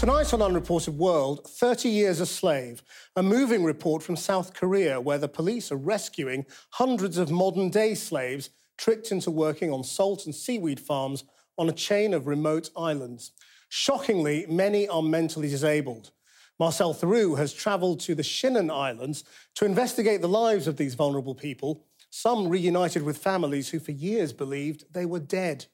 Tonight on Unreported World, 30 Years a Slave, a moving report from South Korea where the police are rescuing hundreds of modern day slaves tricked into working on salt and seaweed farms on a chain of remote islands. Shockingly, many are mentally disabled. Marcel Theroux has travelled to the Shinan Islands to investigate the lives of these vulnerable people, some reunited with families who for years believed they were dead.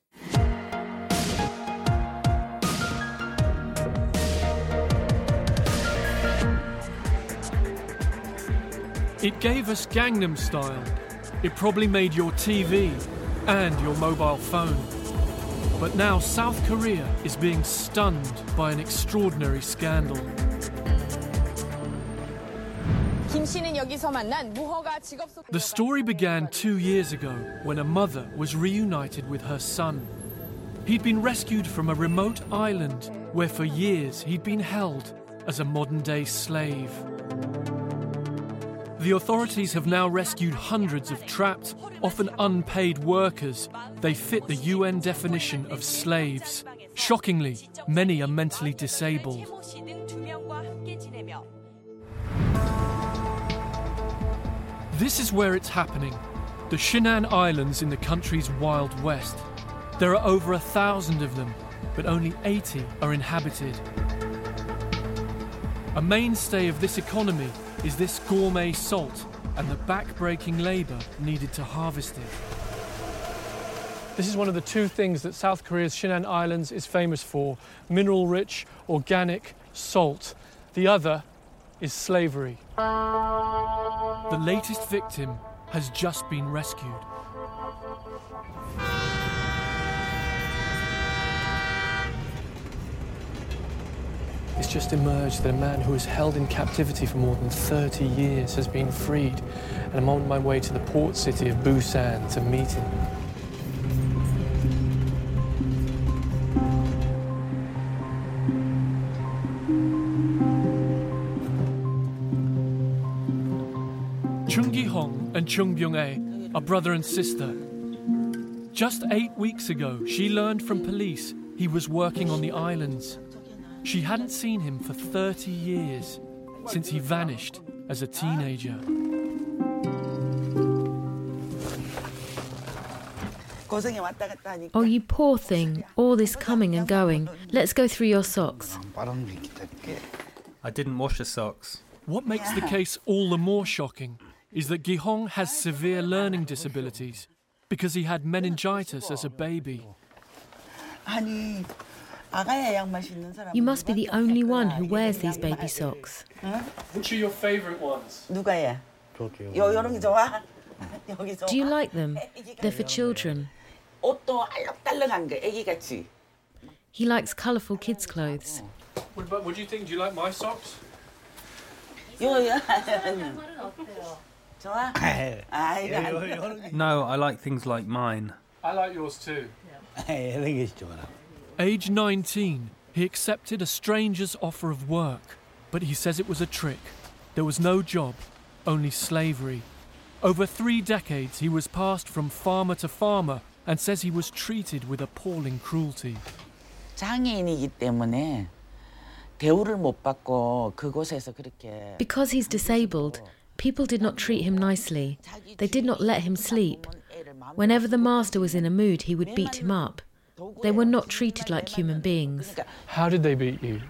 It gave us Gangnam Style. It probably made your TV and your mobile phone. But now South Korea is being stunned by an extraordinary scandal. The story began two years ago when a mother was reunited with her son. He'd been rescued from a remote island where for years he'd been held as a modern day slave. The authorities have now rescued hundreds of trapped, often unpaid workers. They fit the UN definition of slaves. Shockingly, many are mentally disabled. This is where it's happening the Shinan Islands in the country's Wild West. There are over a thousand of them, but only 80 are inhabited. A mainstay of this economy is this gourmet salt and the back-breaking labour needed to harvest it. This is one of the two things that South Korea's Shinan Islands is famous for mineral-rich, organic salt. The other is slavery. The latest victim has just been rescued. It's just emerged that a man who was held in captivity for more than 30 years has been freed, and I'm on my way to the port city of Busan to meet him. Chung Gi-hong and Chung Byung-ae are brother and sister. Just eight weeks ago, she learned from police he was working on the islands. She hadn't seen him for 30 years, since he vanished as a teenager. Oh, you poor thing. All this coming and going. Let's go through your socks. I didn't wash the socks. What makes the case all the more shocking is that Gi-hong has severe learning disabilities because he had meningitis as a baby. You must be the only one who wears these baby socks. Which are your favourite ones? Do you like them? They're for children. He likes colourful kids' clothes. What about, what do you think? Do you like my socks? No, I like things like mine. I like yours too. Age 19, he accepted a stranger's offer of work, but he says it was a trick. There was no job, only slavery. Over three decades, he was passed from farmer to farmer and says he was treated with appalling cruelty. Because he's disabled, people did not treat him nicely. They did not let him sleep. Whenever the master was in a mood, he would beat him up. They were not treated like human beings. How did they beat you?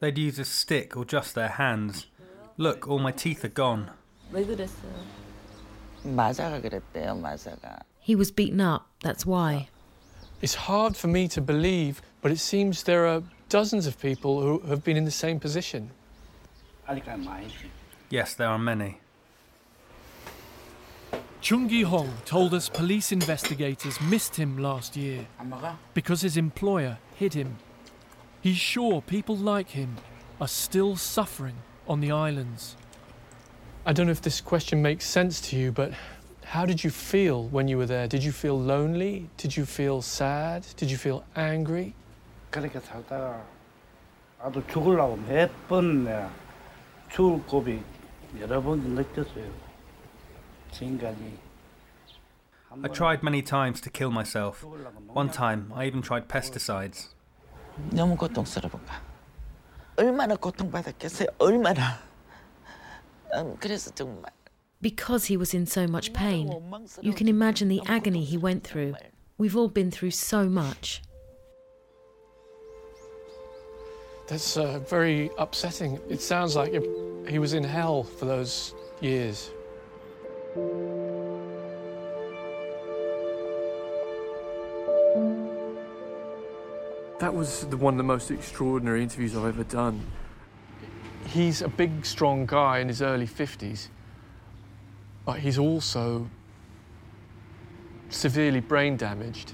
They'd use a stick or just their hands. Look, all my teeth are gone. He was beaten up, that's why. It's hard for me to believe, but it seems there are dozens of people who have been in the same position. Yes, there are many. Chung Gi-hong told us police investigators missed him last year because his employer hid him. He's sure people like him are still suffering on the islands. I don't know if this question makes sense to you, but how did you feel when you were there? Did you feel lonely? Did you feel sad? Did you feel angry? 그렇게 살다가 나도 죽으려고 몇번 내가 죽을 고비 여러 번 느꼈어요. 지금까지 I tried many times to kill myself. One time, I even tried pesticides. 너무 고통스러운가. 얼마나 고통받았겠어요. 얼마나. 음, 그래서 정말. Because he was in so much pain, you can imagine the agony he went through. We've all been through so much. That's uh, very upsetting. It sounds like he was in hell for those years. That was the, one of the most extraordinary interviews I've ever done. He's a big, strong guy in his early 50s, but he's also severely brain damaged.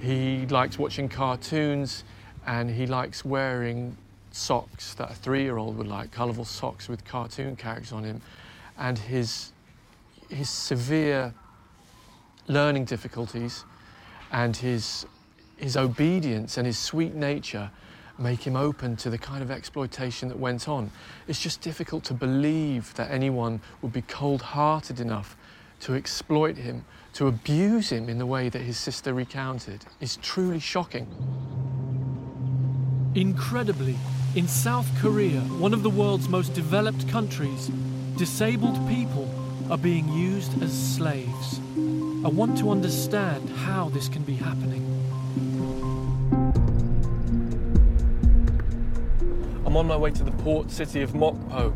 He likes watching cartoons and he likes wearing socks that a three year old would like, colourful socks with cartoon characters on him. And his, his severe learning difficulties and his his obedience and his sweet nature make him open to the kind of exploitation that went on. It's just difficult to believe that anyone would be cold hearted enough to exploit him, to abuse him in the way that his sister recounted. It's truly shocking. Incredibly, in South Korea, one of the world's most developed countries, disabled people are being used as slaves. I want to understand how this can be happening. I'm on my way to the port city of Mokpo.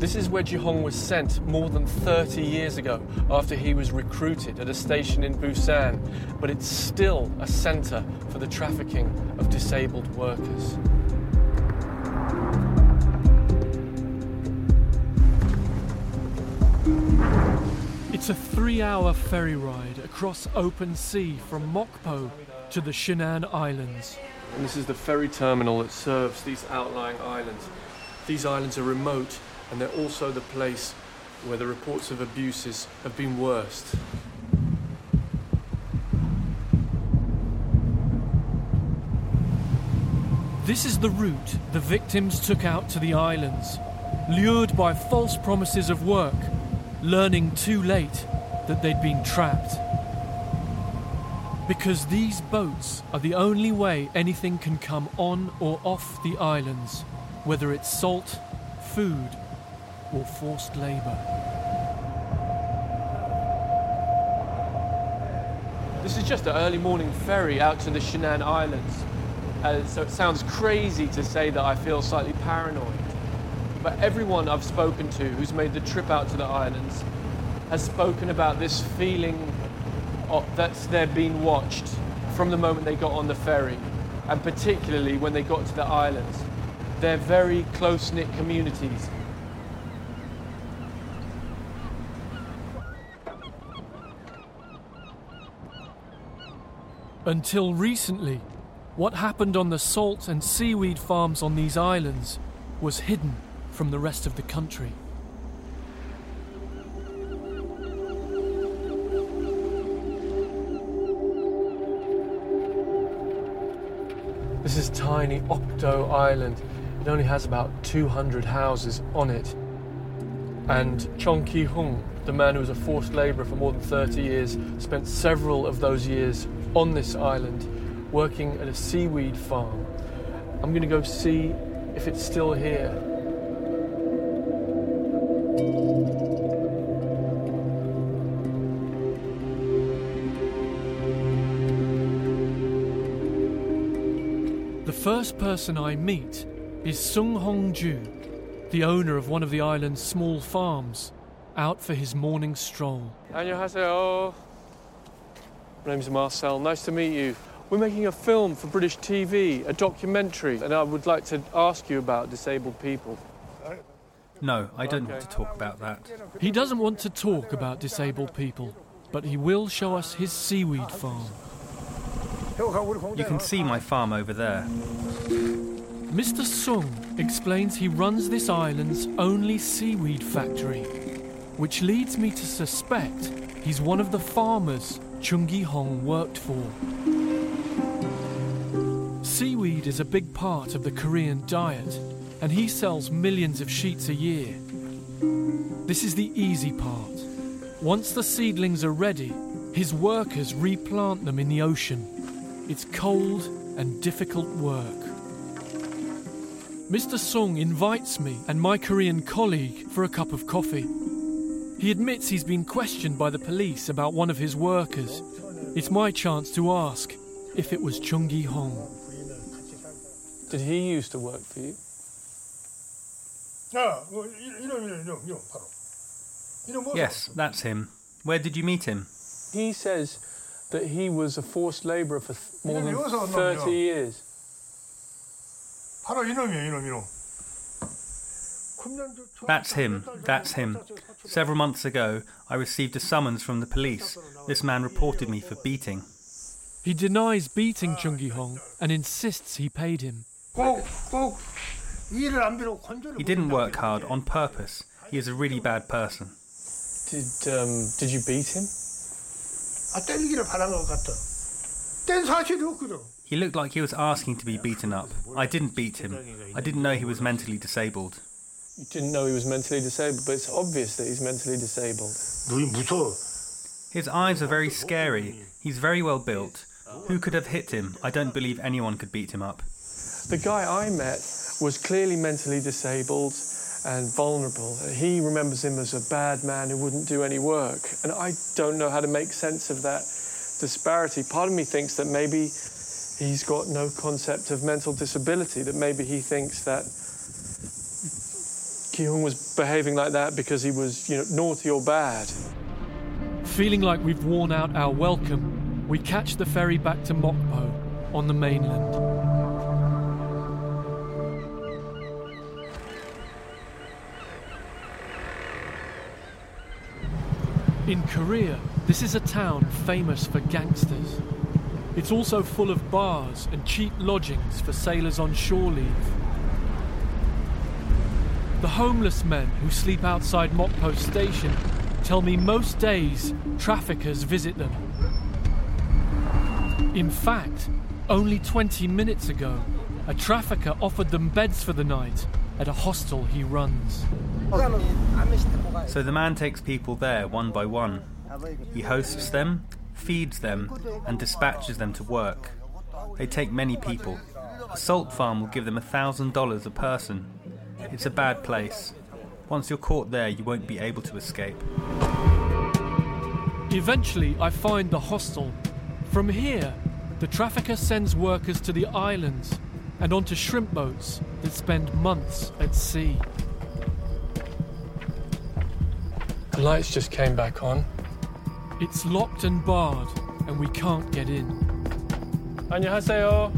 This is where Jihong was sent more than 30 years ago after he was recruited at a station in Busan, but it's still a centre for the trafficking of disabled workers. It's a three hour ferry ride across open sea from Mokpo to the Shinan Islands. And this is the ferry terminal that serves these outlying islands. These islands are remote and they're also the place where the reports of abuses have been worst. This is the route the victims took out to the islands, lured by false promises of work, learning too late that they'd been trapped. Because these boats are the only way anything can come on or off the islands, whether it's salt, food, or forced labour. This is just an early morning ferry out to the Shinan Islands. Uh, so it sounds crazy to say that I feel slightly paranoid. But everyone I've spoken to who's made the trip out to the islands has spoken about this feeling that they're being watched from the moment they got on the ferry, and particularly when they got to the islands. They're very close knit communities. Until recently, what happened on the salt and seaweed farms on these islands was hidden from the rest of the country. This is tiny Okdo Island. It only has about 200 houses on it. And Chung Gi Hong, the man who was a forced labourer for more than 30 years, spent several of those years on this island working at a seaweed farm. I'm going to go see if it's still here. first person I meet is Sung Hong Ju, the owner of one of the island's small farms, out for his morning stroll. 안녕하세요. My name's Marcel. Nice to meet you. We're making a film for British TV, a documentary, and I would like to ask you about disabled people. No, I don't okay. want to talk about that. He doesn't want to talk about disabled people, but he will show us his seaweed farm. You can see my farm over there. Mr. Sung explains he runs this island's only seaweed factory, which leads me to suspect he's one of the farmers Chung Gi Hong worked for. Seaweed is a big part of the Korean diet, and he sells millions of sheets a year. This is the easy part. Once the seedlings are ready, His workers replant them in the ocean. It's cold and difficult work. Mr. Sung invites me and my Korean colleague for a cup of coffee. He admits he's been questioned by the police about one of his workers. It's my chance to ask if it was Chung Gi Hong. Did he used to work for you? Yes, that's him. Where did you meet him? He says that he was a forced laborer for more than 30 years. That's him. That's him. Several months ago, I received a summons from the police. This man reported me for beating. He denies beating Chungi Hong and insists he paid him. He didn't work hard on purpose. He is a really bad person. Did um, did you beat him? He looked like he was asking to be beaten up. I didn't beat him. I didn't know he was mentally disabled. You didn't know he was mentally disabled, but it's obvious that he's mentally disabled. His eyes are very scary. He's very well built. Who could have hit him? I don't believe anyone could beat him up. The guy I met was clearly mentally disabled and vulnerable. He remembers him as a bad man who wouldn't do any work. And I don't know how to make sense of that disparity. Part of me thinks that maybe he's got no concept of mental disability, that maybe he thinks that Gi-hong was behaving like that because he was, you know, naughty or bad. Feeling like we've worn out our welcome, we catch the ferry back to Mokpo on the mainland. In Korea, this is a town famous for gangsters. It's also full of bars and cheap lodgings for sailors on shore leave. The homeless men who sleep outside Mokpo station tell me most days traffickers visit them. In fact, only 20 minutes ago, a trafficker offered them beds for the night at a hostel he runs. So the man takes people there one by one. He hosts them, feeds them, and dispatches them to work. They take many people. A salt farm will give them a thousand dollars a person. It's a bad place. Once you're caught there, you won't be able to escape. Eventually, I find the hostel. From here, the trafficker sends workers to the islands and onto shrimp boats that spend months at sea. The lights just came back on. It's locked and barred, and we can't get in. 안녕하세요.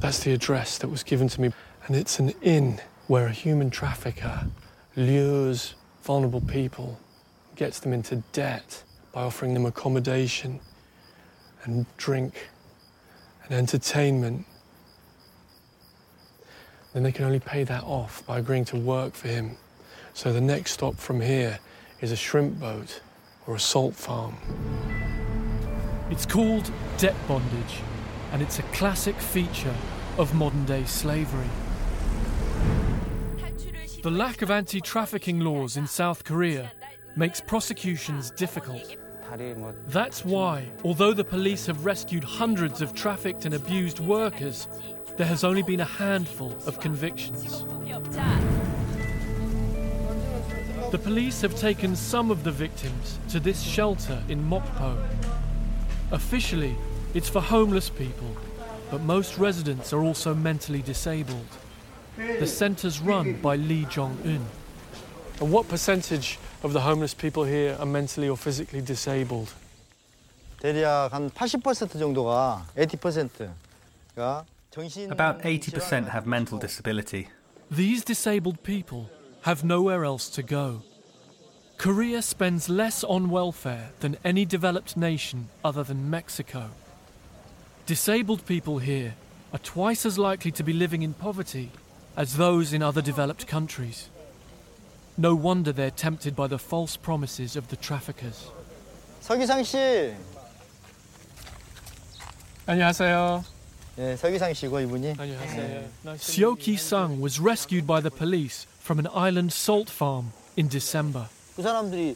That's the address that was given to me, and it's an inn where a human trafficker lures vulnerable people, gets them into debt by offering them accommodation and drink and entertainment. Then they can only pay that off by agreeing to work for him. So the next stop from here is a shrimp boat or a salt farm. It's called debt bondage, and it's a classic feature of modern day slavery. The lack of anti trafficking laws in South Korea makes prosecutions difficult. That's why, although the police have rescued hundreds of trafficked and abused workers, there has only been a handful of convictions. The police have taken some of the victims to this shelter in Mokpo. Officially, it's for homeless people, but most residents are also mentally disabled. The centre's run by Lee Jong Un. And what percentage of the homeless people here are mentally or physically disabled? 대략 한 80% 정도가 80%가 정신 About 80% have mental disability. These disabled people have nowhere else to go. Korea spends less on welfare than any developed nation other than Mexico. Disabled people here are twice as likely to be living in poverty as those in other developed countries. No wonder they're tempted by the false promises of the traffickers. 서기상 씨. 안녕하세요. 예, 서기상 씨고 이분이. Seo Ki Sung was rescued by the police from an island salt farm in December. 그 사람들이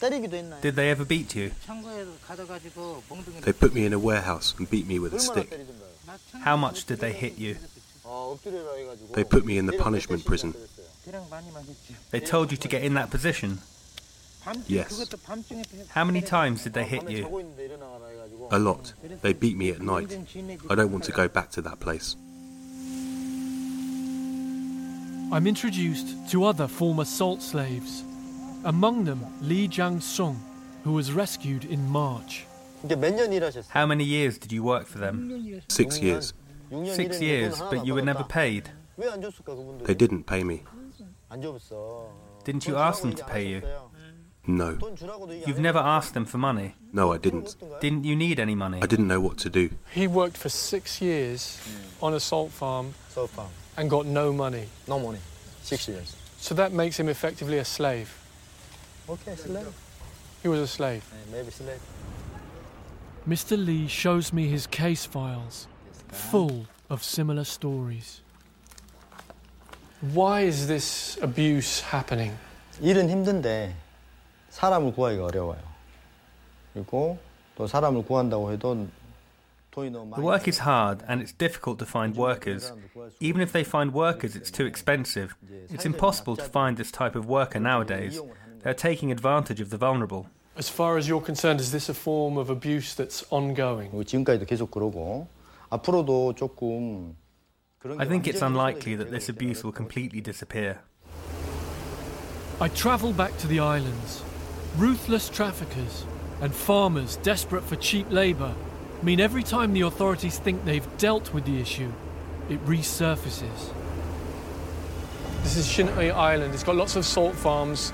때리기도 했나요? Did they ever beat you? 창고에 가져가지고 몽둥이 They put me in a warehouse and beat me with a 얼마나 stick. 때리던가요? How much did they hit you? 어, 엎드려라 해가지고. They put me in the punishment prison. they told you to get in that position? Yes. How many times did they hit you? A lot. They beat me at night. I don't want to go back to that place. I'm introduced to other former salt slaves, among them Li Jiang Sung, who was rescued in March. How many years did you work for them? Six years. Six years, but you were never paid. They didn't pay me. Didn't you ask them to pay you? No. You've never asked them for money? No, I didn't. Didn't you need any money? I didn't know what to do. He worked for six years on a salt farm, salt farm and got no money. No money. Six years. So that makes him effectively a slave. Okay, slave. He was a slave. maybe slave. Mr. Lee shows me his case files, full of similar stories. Why is this abuse happening? 일은 힘든데 사람을 구하기가 어려워요. 그리고 또 사람을 구한다고 해도 돈이 너무 많이 The work is hard and it's difficult to find workers. Even if they find workers, it's too expensive. It's impossible to find this type of worker nowadays. They're taking advantage of the vulnerable. As far as you're concerned, is this a form of abuse that's ongoing? 그리고 지금까지도 계속 그러고 앞으로도 조금 그런 I think it's unlikely that this abuse will completely disappear. I travel back to the islands. Ruthless traffickers and farmers desperate for cheap labour mean every time the authorities think they've dealt with the issue, it resurfaces. This is Shinui Island. It's got lots of salt farms,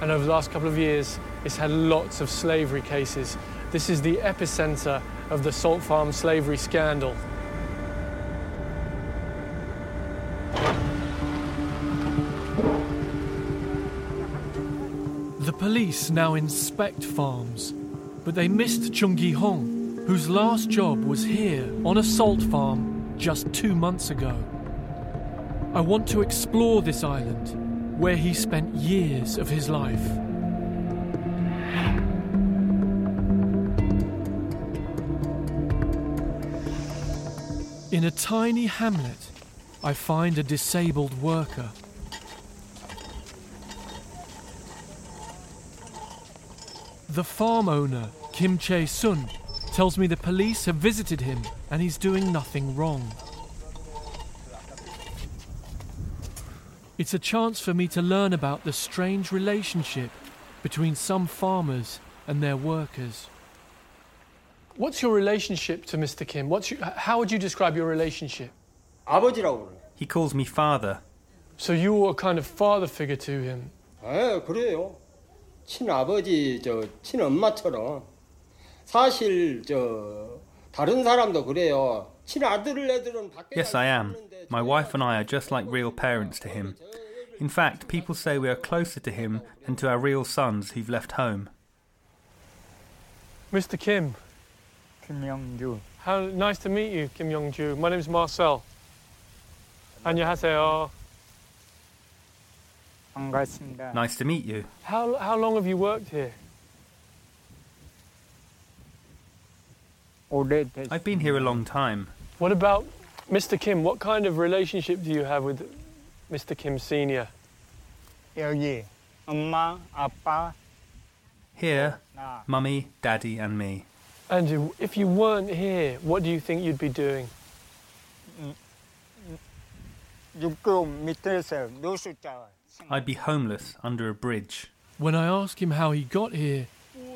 and over the last couple of years, it's had lots of slavery cases. This is the epicentre of the salt farm slavery scandal. Police now inspect farms, but they missed Chung Gi Hong, whose last job was here on a salt farm just two months ago. I want to explore this island, where he spent years of his life. In a tiny hamlet, I find a disabled worker. The farm owner, Kim Chae Sun, tells me the police have visited him and he's doing nothing wrong. It's a chance for me to learn about the strange relationship between some farmers and their workers. What's your relationship to Mr. Kim? What's your, how would you describe your relationship? 아버지라고 그래요. He calls me father. So you were a kind of father figure to him. 예, 그래요. 친아버지, 저 친엄마처럼. 사실 저 다른 사람도 그래요. 친아들 애들은 밖에 Yes, I am. My wife and I are just like real parents to him. In fact, people say we are closer to him than to our real sons who've left home. Mr. Kim, 김영주. how nice to meet you, Kim Young-ju. My name's Marcel. 안녕하세요. 반갑습니다. Nice to meet you. How, how long have you worked here? 오래됐습니다. I've been here a long time. What about Mr. Kim? What kind of relationship do you have with Mr. Kim Sr.? 여기 엄마, 아빠, Here, 나 mummy, daddy, and me. And if you weren't here, what do you think you'd be doing? 육교 밑에서 노숙자 I'd be homeless under a bridge. When I ask him how he got here,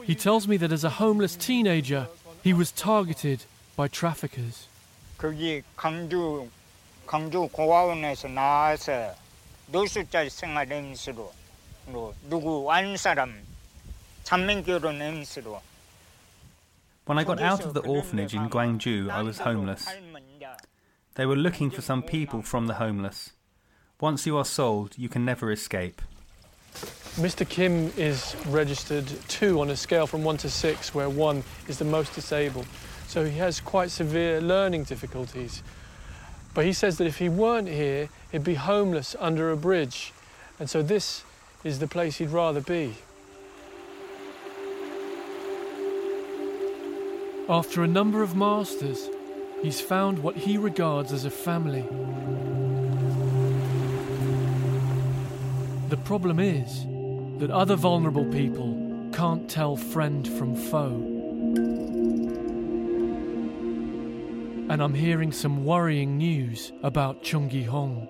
he tells me that as a homeless teenager, he was targeted by traffickers. When I got out of the orphanage in Gwangju, I was homeless. They were looking for some people from the homeless. Once you are sold, you can never escape. Mr. Kim is registered two on a scale from one to six, where one is the most disabled. So he has quite severe learning difficulties. But he says that if he weren't here, he'd be homeless under a bridge. And so this is the place he'd rather be. After a number of masters, he's found what he regards as a family. The problem is that other vulnerable people can't tell friend from foe. And I'm hearing some worrying news about Chung Gi Hong.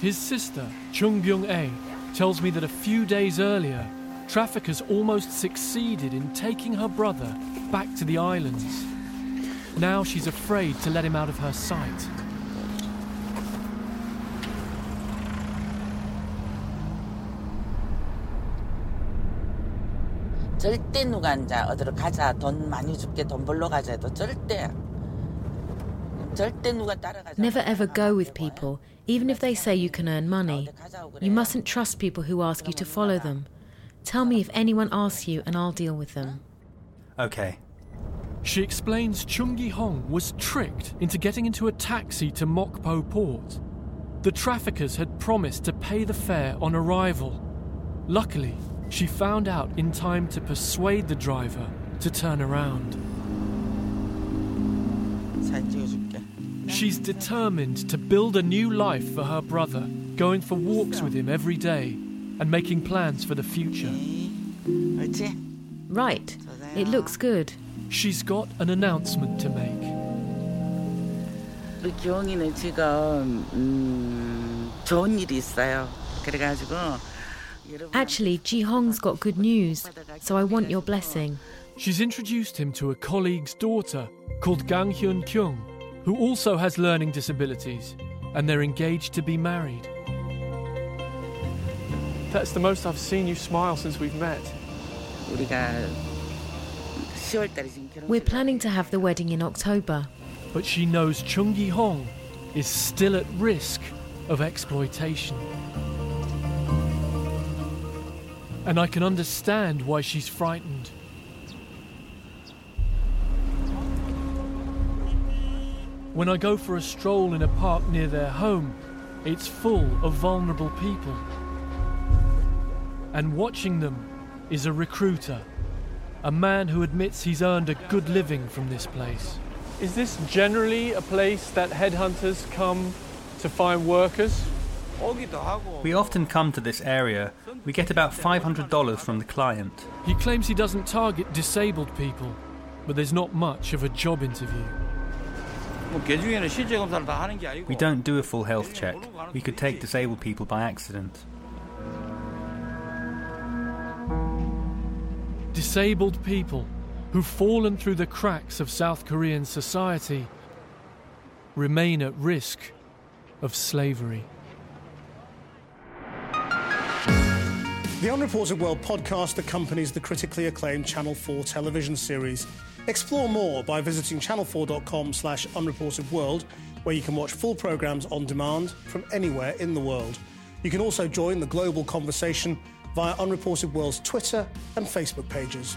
His sister, Chung Byung A, tells me that a few days earlier, traffickers almost succeeded in taking her brother back to the islands. Now she's afraid to let him out of her sight. 절대 누가 앉아 어디로 가자 돈 많이 줄게 돈 벌러 가자 해도 절대 절대 누가 따라가자 Never ever go with people, even if they say you can earn money. You mustn't trust people who ask you to follow them. Tell me if anyone asks you, and I'll deal with them. Okay. She explains Chungi Hong was tricked into getting into a taxi to Mokpo Port. The traffickers had promised to pay the fare on arrival. Luckily, she found out in time to persuade the driver to turn around. She's determined to build a new life for her brother, going for walks with him every day and making plans for the future. Right. It looks good. She's got an announcement to make. 우리 기홍이는 지금 음, 좋은 일이 있어요 그래가지고 Actually, Ji Hong's got good news, so I want your blessing. She's introduced him to a colleague's daughter called Gang Hyun Kyung, who also has learning disabilities, and they're engaged to be married. That's the most I've seen you smile since we've met. 우리가 we're planning to have the wedding in October. But she knows Chung Gi Hong is still at risk of exploitation. And I can understand why she's frightened. When I go for a stroll in a park near their home, it's full of vulnerable people. And watching them is a recruiter, a man who admits he's earned a good living from this place. Is this generally a place that headhunters come to find workers? We often come to this area. We get about $500 from the client. He claims he doesn't target disabled people, but there's not much of a job interview. We don't do a full health check. We could take disabled people by accident. Disabled people who've fallen through the cracks of South Korean society remain at risk of slavery. The Unreported World podcast accompanies the critically acclaimed Channel 4 television series. Explore more by visiting channel4.com slash unreportedworld, where you can watch full programs on demand from anywhere in the world. You can also join the global conversation via Unreported World's Twitter and Facebook pages.